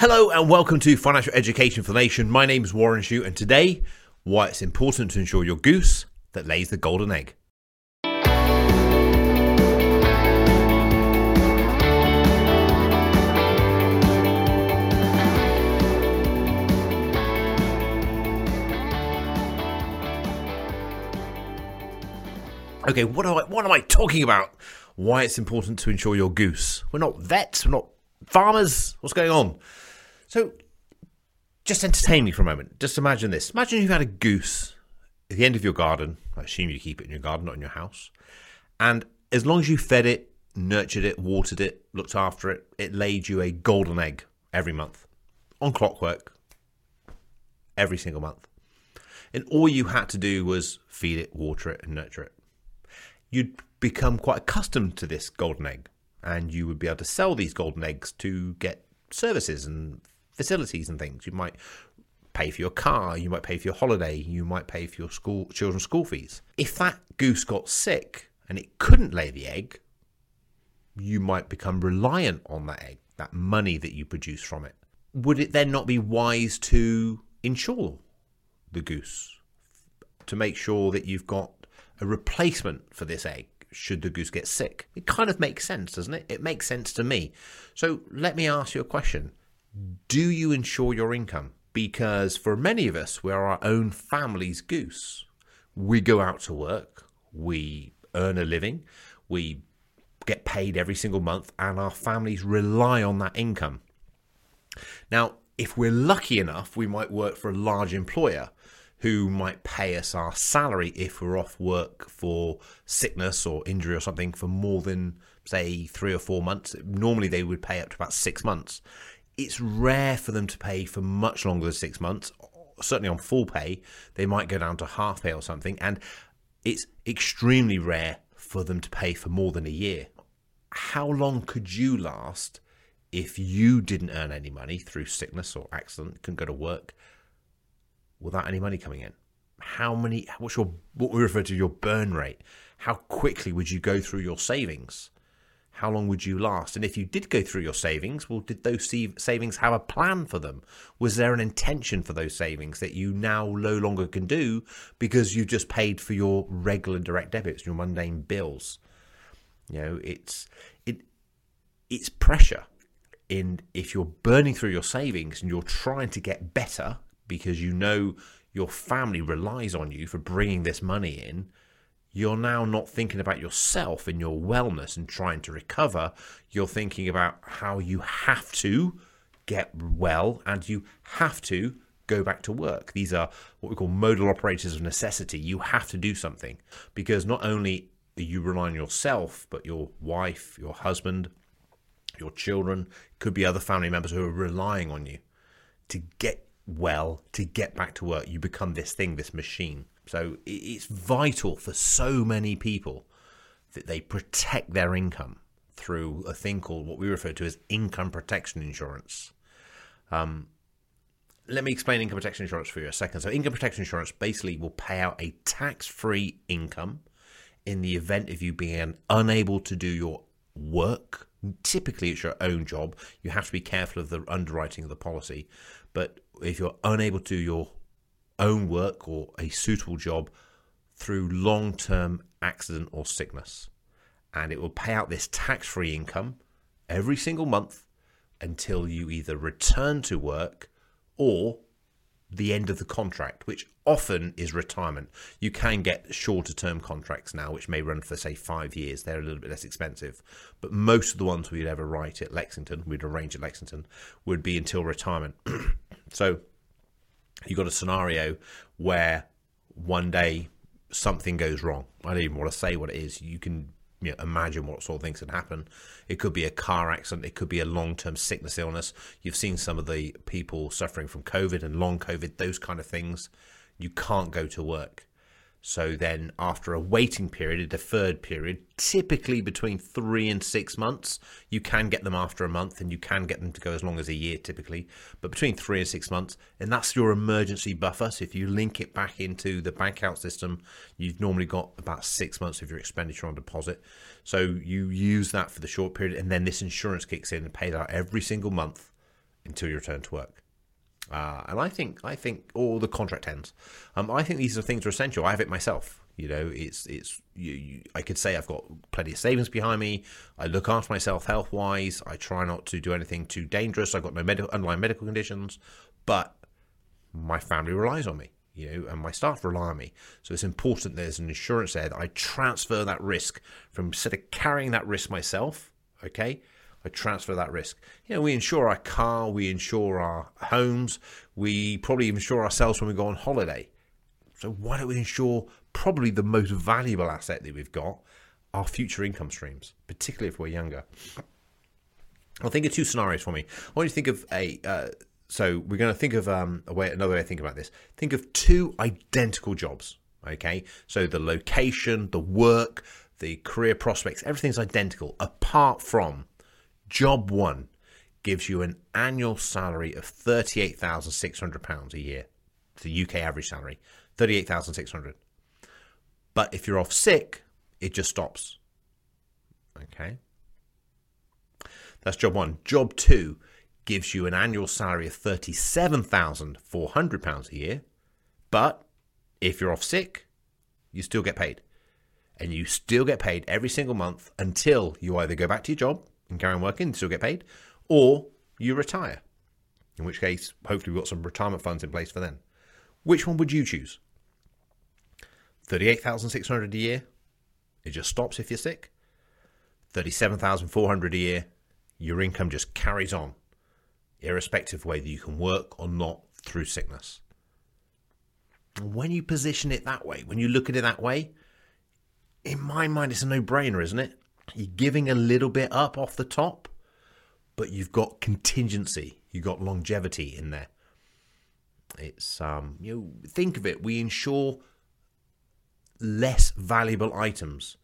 Hello and welcome to Financial Education for the Nation. My name is Warren Shute, and today, why it's important to ensure your goose that lays the golden egg. Okay, what am I what am I talking about? Why it's important to ensure your goose. We're not vets, we're not farmers. What's going on? So just entertain me for a moment. Just imagine this. Imagine you had a goose at the end of your garden. I assume you keep it in your garden, not in your house. And as long as you fed it, nurtured it, watered it, looked after it, it laid you a golden egg every month on clockwork every single month. And all you had to do was feed it, water it, and nurture it you'd become quite accustomed to this golden egg and you would be able to sell these golden eggs to get services and facilities and things. You might pay for your car, you might pay for your holiday, you might pay for your school children's school fees. If that goose got sick and it couldn't lay the egg, you might become reliant on that egg, that money that you produce from it. Would it then not be wise to insure the goose to make sure that you've got a replacement for this egg should the goose get sick. It kind of makes sense, doesn't it? It makes sense to me. So let me ask you a question. Do you insure your income? Because for many of us, we're our own family's goose. We go out to work, we earn a living, we get paid every single month, and our families rely on that income. Now, if we're lucky enough, we might work for a large employer who might pay us our salary if we're off work for sickness or injury or something for more than, say, three or four months. Normally, they would pay up to about six months. It's rare for them to pay for much longer than six months. Certainly on full pay, they might go down to half pay or something. And it's extremely rare for them to pay for more than a year. How long could you last if you didn't earn any money through sickness or accident, couldn't go to work? without any money coming in? How many? What's your what we refer to your burn rate? How quickly would you go through your savings? How long would you last? And if you did go through your savings, well, did those savings have a plan for them? Was there an intention for those savings that you now no longer can do because you just paid for your regular direct debits, your mundane bills? You know, it's it it's pressure. And if you're burning through your savings and you're trying to get better because you know your family relies on you for bringing this money in, you're now not thinking about yourself and your wellness and trying to recover. You're thinking about how you have to get well and you have to go back to work. These are what we call modal operators of necessity. You have to do something because not only are you relying on yourself, but your wife, your husband, your children, could be other family members who are relying on you to get well to get back to work. You become this thing, this machine. So it's vital for so many people that they protect their income through a thing called what we refer to as income protection insurance. Um, let me explain income protection insurance for you a second. So, income protection insurance basically will pay out a tax free income in the event of you being unable to do your work. Typically, it's your own job. You have to be careful of the underwriting of the policy. But if you're unable to do your own work or a suitable job through long term accident or sickness, and it will pay out this tax free income every single month until you either return to work or the end of the contract, which often is retirement. You can get shorter term contracts now, which may run for, say, five years. They're a little bit less expensive. But most of the ones we'd ever write at Lexington, we'd arrange at Lexington, would be until retirement. so you've got a scenario where one day something goes wrong. I don't even want to say what it is. You can you know, imagine what sort of things can happen. It could be a car accident. It could be a long term sickness illness. You've seen some of the people suffering from COVID and long COVID, those kind of things. You can't go to work. So then, after a waiting period, a deferred period, typically between three and six months, you can get them after a month and you can get them to go as long as a year typically, but between three and six months, and that's your emergency buffer. So if you link it back into the bank account system, you've normally got about six months of your expenditure on deposit. So you use that for the short period, and then this insurance kicks in and pays out every single month until you return to work. Uh, and I think I think all the contract ends. Um, I think these are things are essential. I have it myself. You know, it's it's you, you, I could say I've got plenty of savings behind me. I look after myself health wise. I try not to do anything too dangerous. I've got no medical underlying medical conditions, but my family relies on me. You know, and my staff rely on me. So it's important there's an insurance there that I transfer that risk from instead of carrying that risk myself. Okay, I transfer that risk. You know, we insure our car, we insure our homes, we probably insure ourselves when we go on holiday. So why don't we insure probably the most valuable asset that we've got, our future income streams, particularly if we're younger? I'll think of two scenarios for me. I want you to think of a. Uh, so we're going to think of um, a way, another way to think about this. Think of two identical jobs. Okay, so the location, the work, the career prospects, everything's identical, apart from Job one gives you an annual salary of £38,600 a year. It's the UK average salary, 38600 But if you're off sick, it just stops. Okay? That's job one. Job two gives you an annual salary of £37,400 a year. But if you're off sick, you still get paid. And you still get paid every single month until you either go back to your job and carry on working, still get paid, or you retire. In which case, hopefully, we've got some retirement funds in place for then. Which one would you choose? 38,600 a year. It just stops if you're sick. 37,400 a year. Your income just carries on, irrespective of whether you can work or not through sickness. When you position it that way, when you look at it that way, in my mind, it's a no brainer, isn't it? You're giving a little bit up off the top, but you've got contingency, you've got longevity in there. It's um, you know, think of it. We insure less valuable items.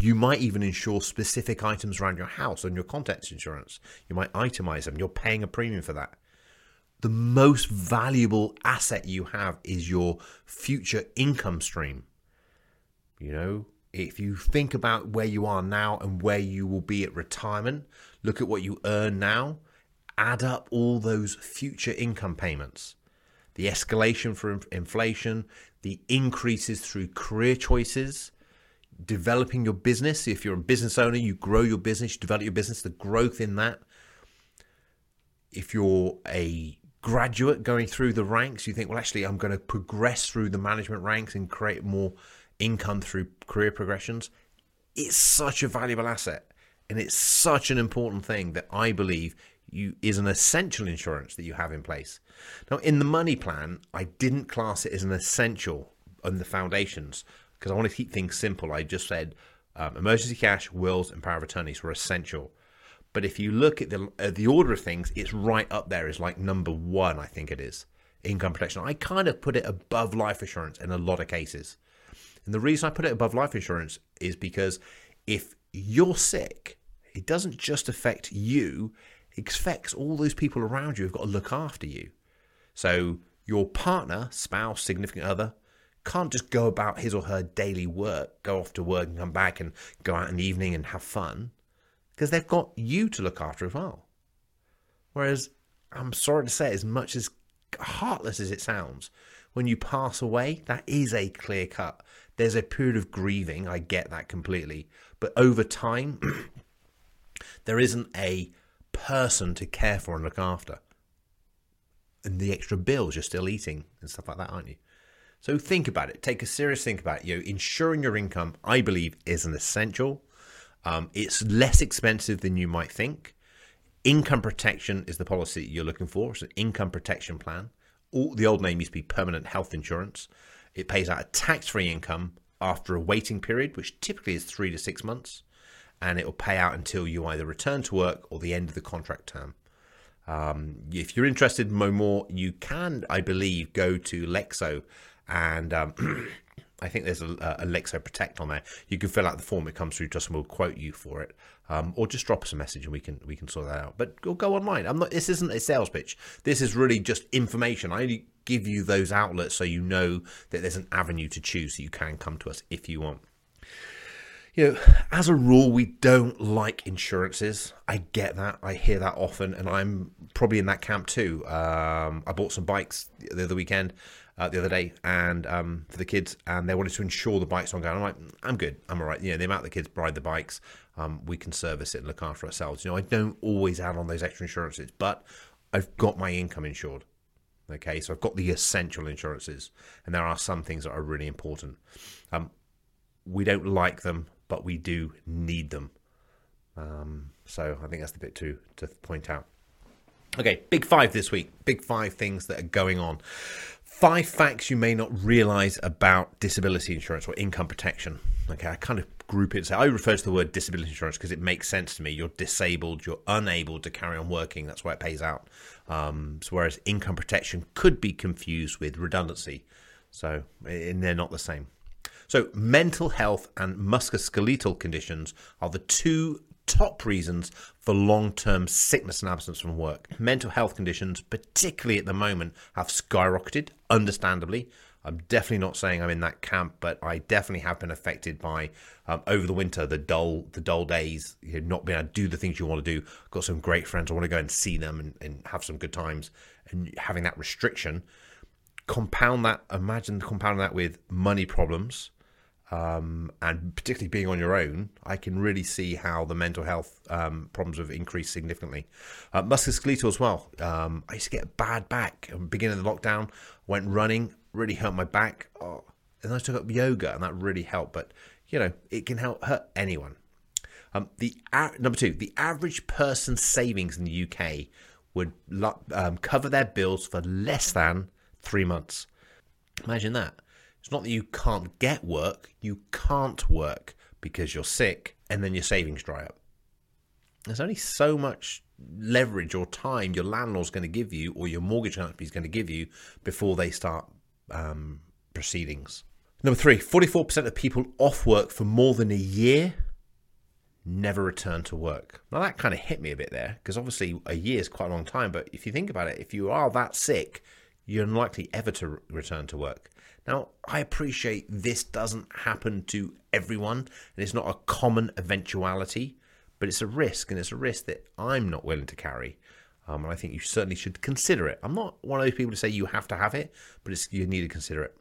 You might even insure specific items around your house on your contents insurance. You might itemize them. You're paying a premium for that. The most valuable asset you have is your future income stream. You know, if you think about where you are now and where you will be at retirement, look at what you earn now, add up all those future income payments, the escalation for inflation, the increases through career choices, developing your business. If you're a business owner, you grow your business, you develop your business, the growth in that. If you're a graduate going through the ranks, you think, well, actually, I'm going to progress through the management ranks and create more income through career progressions, it's such a valuable asset. And it's such an important thing that I believe you is an essential insurance that you have in place. Now, in the money plan, I didn't class it as an essential on the foundations because I want to keep things simple. I just said um, emergency cash, wills, and power of attorneys were essential. But if you look at the the order of things, it's right up there. Is like number one, I think it is income protection. I kind of put it above life assurance in a lot of cases. And the reason I put it above life insurance is because if you're sick, it doesn't just affect you, it affects all those people around you who've got to look after you. So your partner, spouse, significant other, can't just go about his or her daily work, go off to work and come back and go out in the evening and have fun, because they've got you to look after as well. Whereas, I'm sorry to say, as much as heartless as it sounds, when you pass away, that is a clear cut there's a period of grieving. I get that completely. But over time, there isn't a person to care for and look after. And the extra bills you're still eating and stuff like that, aren't you? So think about it. Take a serious think about it. You know, insuring your income, I believe, is an essential. Um, it's less expensive than you might think. Income protection is the policy you're looking for. It's an income protection plan. All, the old name used to be permanent health insurance. It pays out a tax free income after a waiting period, which typically is three to six months, and it will pay out until you either return to work or the end of the contract term. Um, if you're interested in more, you can, I believe, go to Lexo and um, I think there's a, a Lexo Protect on there. You can fill out the form; it comes through to us, and we'll quote you for it. Um, or just drop us a message, and we can we can sort that out. But go, go online. I'm not. This isn't a sales pitch. This is really just information. I only give you those outlets so you know that there's an avenue to choose. So you can come to us if you want. you know, as a rule, we don't like insurances. I get that. I hear that often, and I'm probably in that camp too. Um, I bought some bikes the other weekend, uh, the other day, and um, for the kids, and they wanted to insure the bikes ongoing. I'm like, I'm good. I'm all right. You know, the amount the kids ride the bikes, um, we can service it and look after ourselves. You know, I don't always add on those extra insurances, but I've got my income insured. Okay, so I've got the essential insurances, and there are some things that are really important. Um, we don't like them, but we do need them. Um, so I think that's the bit to to point out. Okay, big five this week. Big five things that are going on. Five facts you may not realize about disability insurance or income protection. Okay, I kind of group it. So I refer to the word disability insurance because it makes sense to me. You're disabled, you're unable to carry on working. That's why it pays out. Um, so whereas income protection could be confused with redundancy. So and they're not the same. So mental health and musculoskeletal conditions are the two top reasons for long term sickness and absence from work. Mental health conditions, particularly at the moment, have skyrocketed, understandably. I'm definitely not saying I'm in that camp, but I definitely have been affected by um, over the winter the dull the dull days, you know, not being able to do the things you want to do. I've got some great friends, I want to go and see them and, and have some good times, and having that restriction. Compound that, imagine compounding that with money problems, um, and particularly being on your own, I can really see how the mental health um, problems have increased significantly. Uh, musculoskeletal as well. Um, I used to get a bad back. Beginning of the lockdown, went running, really hurt my back. Oh, and I took up yoga, and that really helped. But you know, it can help hurt anyone. Um, the number two, the average person's savings in the UK would um, cover their bills for less than three months. Imagine that. It's not that you can't get work, you can't work because you're sick and then your savings dry up. There's only so much leverage or time your landlord's going to give you or your mortgage company is going to give you before they start um, proceedings. Number three 44% of people off work for more than a year never return to work. Now, that kind of hit me a bit there because obviously a year is quite a long time. But if you think about it, if you are that sick, you're unlikely ever to return to work. Now, I appreciate this doesn't happen to everyone, and it's not a common eventuality, but it's a risk, and it's a risk that I'm not willing to carry. Um, and I think you certainly should consider it. I'm not one of those people to say you have to have it, but you need to consider it.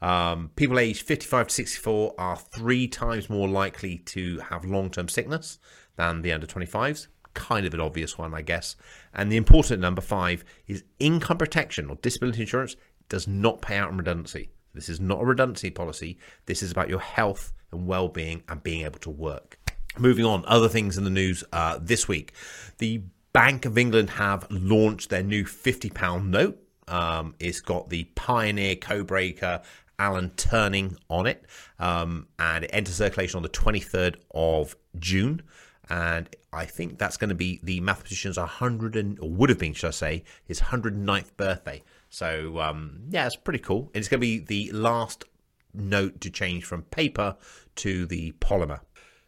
Um, people aged 55 to 64 are three times more likely to have long term sickness than the under 25s. Kind of an obvious one, I guess. And the important number five is income protection or disability insurance does not pay out in redundancy. This is not a redundancy policy. This is about your health and well being and being able to work. Moving on, other things in the news uh, this week. The Bank of England have launched their new £50 note. Um, it's got the Pioneer Codebreaker Alan Turing on it, um, and it enters circulation on the 23rd of June. And I think that's going to be the mathematician's 100 and, or would have been, should I say, his 109th birthday. So um, yeah, it's pretty cool. And it's going to be the last note to change from paper to the polymer.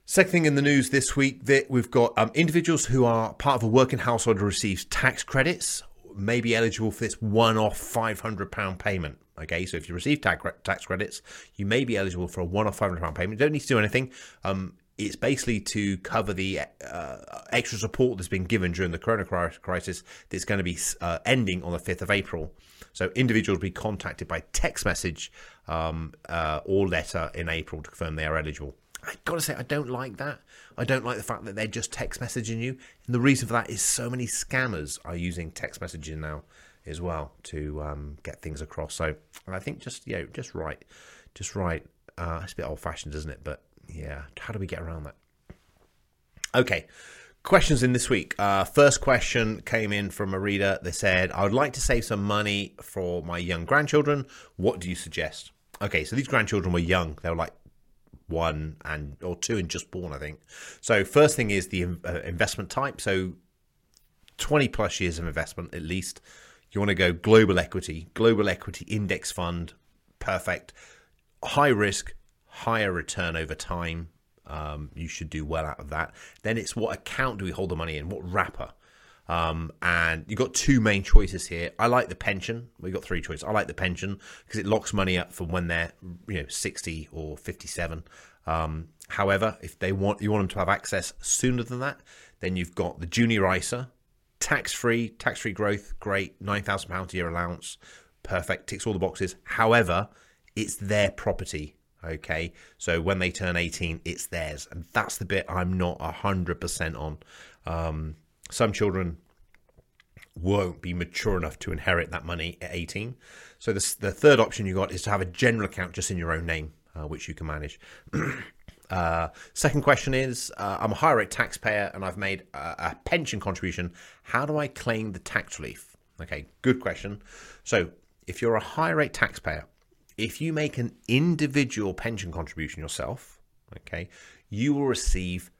Second thing in the news this week that we've got um, individuals who are part of a working household who receives tax credits may be eligible for this one-off £500 payment. Okay, so if you receive tax credits, you may be eligible for a one-off £500 payment. You don't need to do anything. Um, it's basically to cover the uh, extra support that's been given during the corona crisis that's going to be uh, ending on the 5th of April. So individuals will be contacted by text message um, uh, or letter in April to confirm they are eligible. I gotta say, I don't like that. I don't like the fact that they're just text messaging you. And the reason for that is so many scammers are using text messaging now as well to um, get things across. So I think just you know, just right, just right. Uh, it's a bit old fashioned, isn't it? But yeah, how do we get around that? Okay, questions in this week. Uh, first question came in from a reader. They said, I would like to save some money for my young grandchildren. What do you suggest? Okay, so these grandchildren were young. They were like one and or two and just born, I think. So first thing is the uh, investment type. So 20 plus years of investment at least. You want to go global equity, global equity index fund, perfect. High risk, higher return over time. Um, you should do well out of that. Then it's what account do we hold the money in? What wrapper? Um, and you've got two main choices here. I like the pension. We've got three choices. I like the pension because it locks money up for when they're you know 60 or 57. Um, however, if they want you want them to have access sooner than that, then you've got the junior ISA, tax free, tax free growth, great, nine thousand pounds a year allowance, perfect, ticks all the boxes. However, it's their property. Okay, so when they turn 18, it's theirs, and that's the bit I'm not 100% on. Um, some children won't be mature enough to inherit that money at 18. So the, the third option you got is to have a general account just in your own name, uh, which you can manage. uh, second question is uh, I'm a higher rate taxpayer and I've made a, a pension contribution. How do I claim the tax relief? Okay, good question. So if you're a high rate taxpayer, if you make an individual pension contribution yourself, okay, you will receive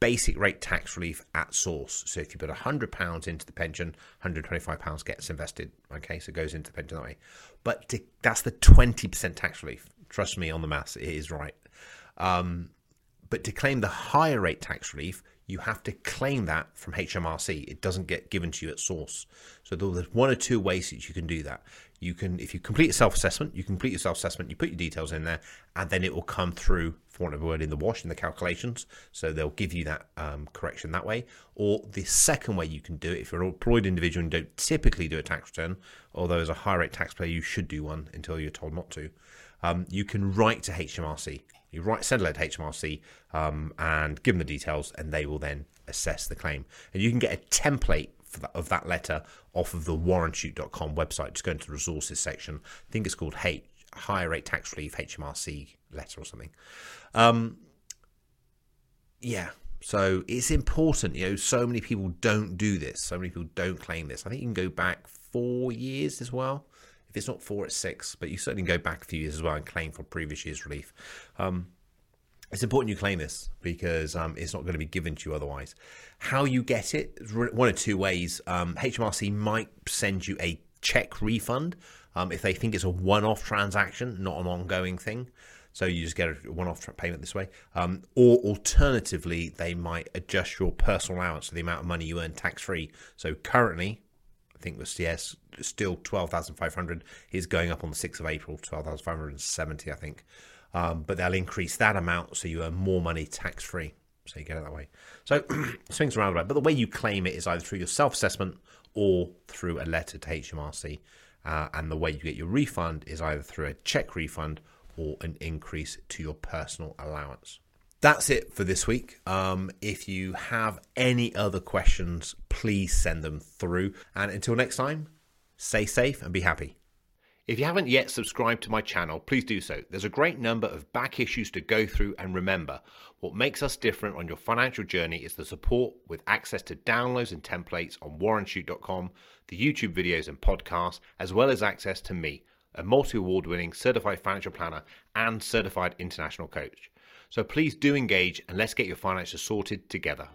basic rate tax relief at source. So if you put £100 into the pension, £125 gets invested. Okay, so it goes into the pension that way. But to, that's the 20% tax relief. Trust me on the maths, it is right. Um, but to claim the higher rate tax relief, you have to claim that from HMRC. It doesn't get given to you at source. So there's one or two ways that you can do that. You can, if you complete a self-assessment, you complete your self-assessment, you put your details in there, and then it will come through, for want of a word, in the wash in the calculations. So they'll give you that um, correction that way. Or the second way you can do it, if you're an employed individual and don't typically do a tax return, although as a high rate taxpayer you should do one until you're told not to, um, you can write to HMRC you write, send a letter to HMRC um, and give them the details, and they will then assess the claim. And you can get a template that, of that letter off of the warrenshute.com website. Just go into the resources section. I think it's called H, Higher Rate Tax Relief HMRC letter or something. Um, yeah, so it's important. You know, so many people don't do this. So many people don't claim this. I think you can go back four years as well. If it's not four, it's six, but you certainly go back a few years as well and claim for previous year's relief. Um, it's important you claim this because um, it's not going to be given to you otherwise. How you get it, one or two ways. Um, HMRC might send you a check refund um, if they think it's a one off transaction, not an ongoing thing. So you just get a one off payment this way. Um, or alternatively, they might adjust your personal allowance to the amount of money you earn tax free. So currently, think was yes, still twelve thousand five hundred. Is going up on the sixth of April, twelve thousand five hundred and seventy, I think. Um, but they'll increase that amount so you earn more money tax free. So you get it that way. So swings around about. But the way you claim it is either through your self assessment or through a letter to HMRC. Uh, and the way you get your refund is either through a check refund or an increase to your personal allowance. That's it for this week. Um, if you have any other questions, please send them through. And until next time, stay safe and be happy. If you haven't yet subscribed to my channel, please do so. There's a great number of back issues to go through, and remember, what makes us different on your financial journey is the support with access to downloads and templates on warrenshute.com, the YouTube videos and podcasts, as well as access to me, a multi award winning certified financial planner and certified international coach. So please do engage and let's get your finances sorted together.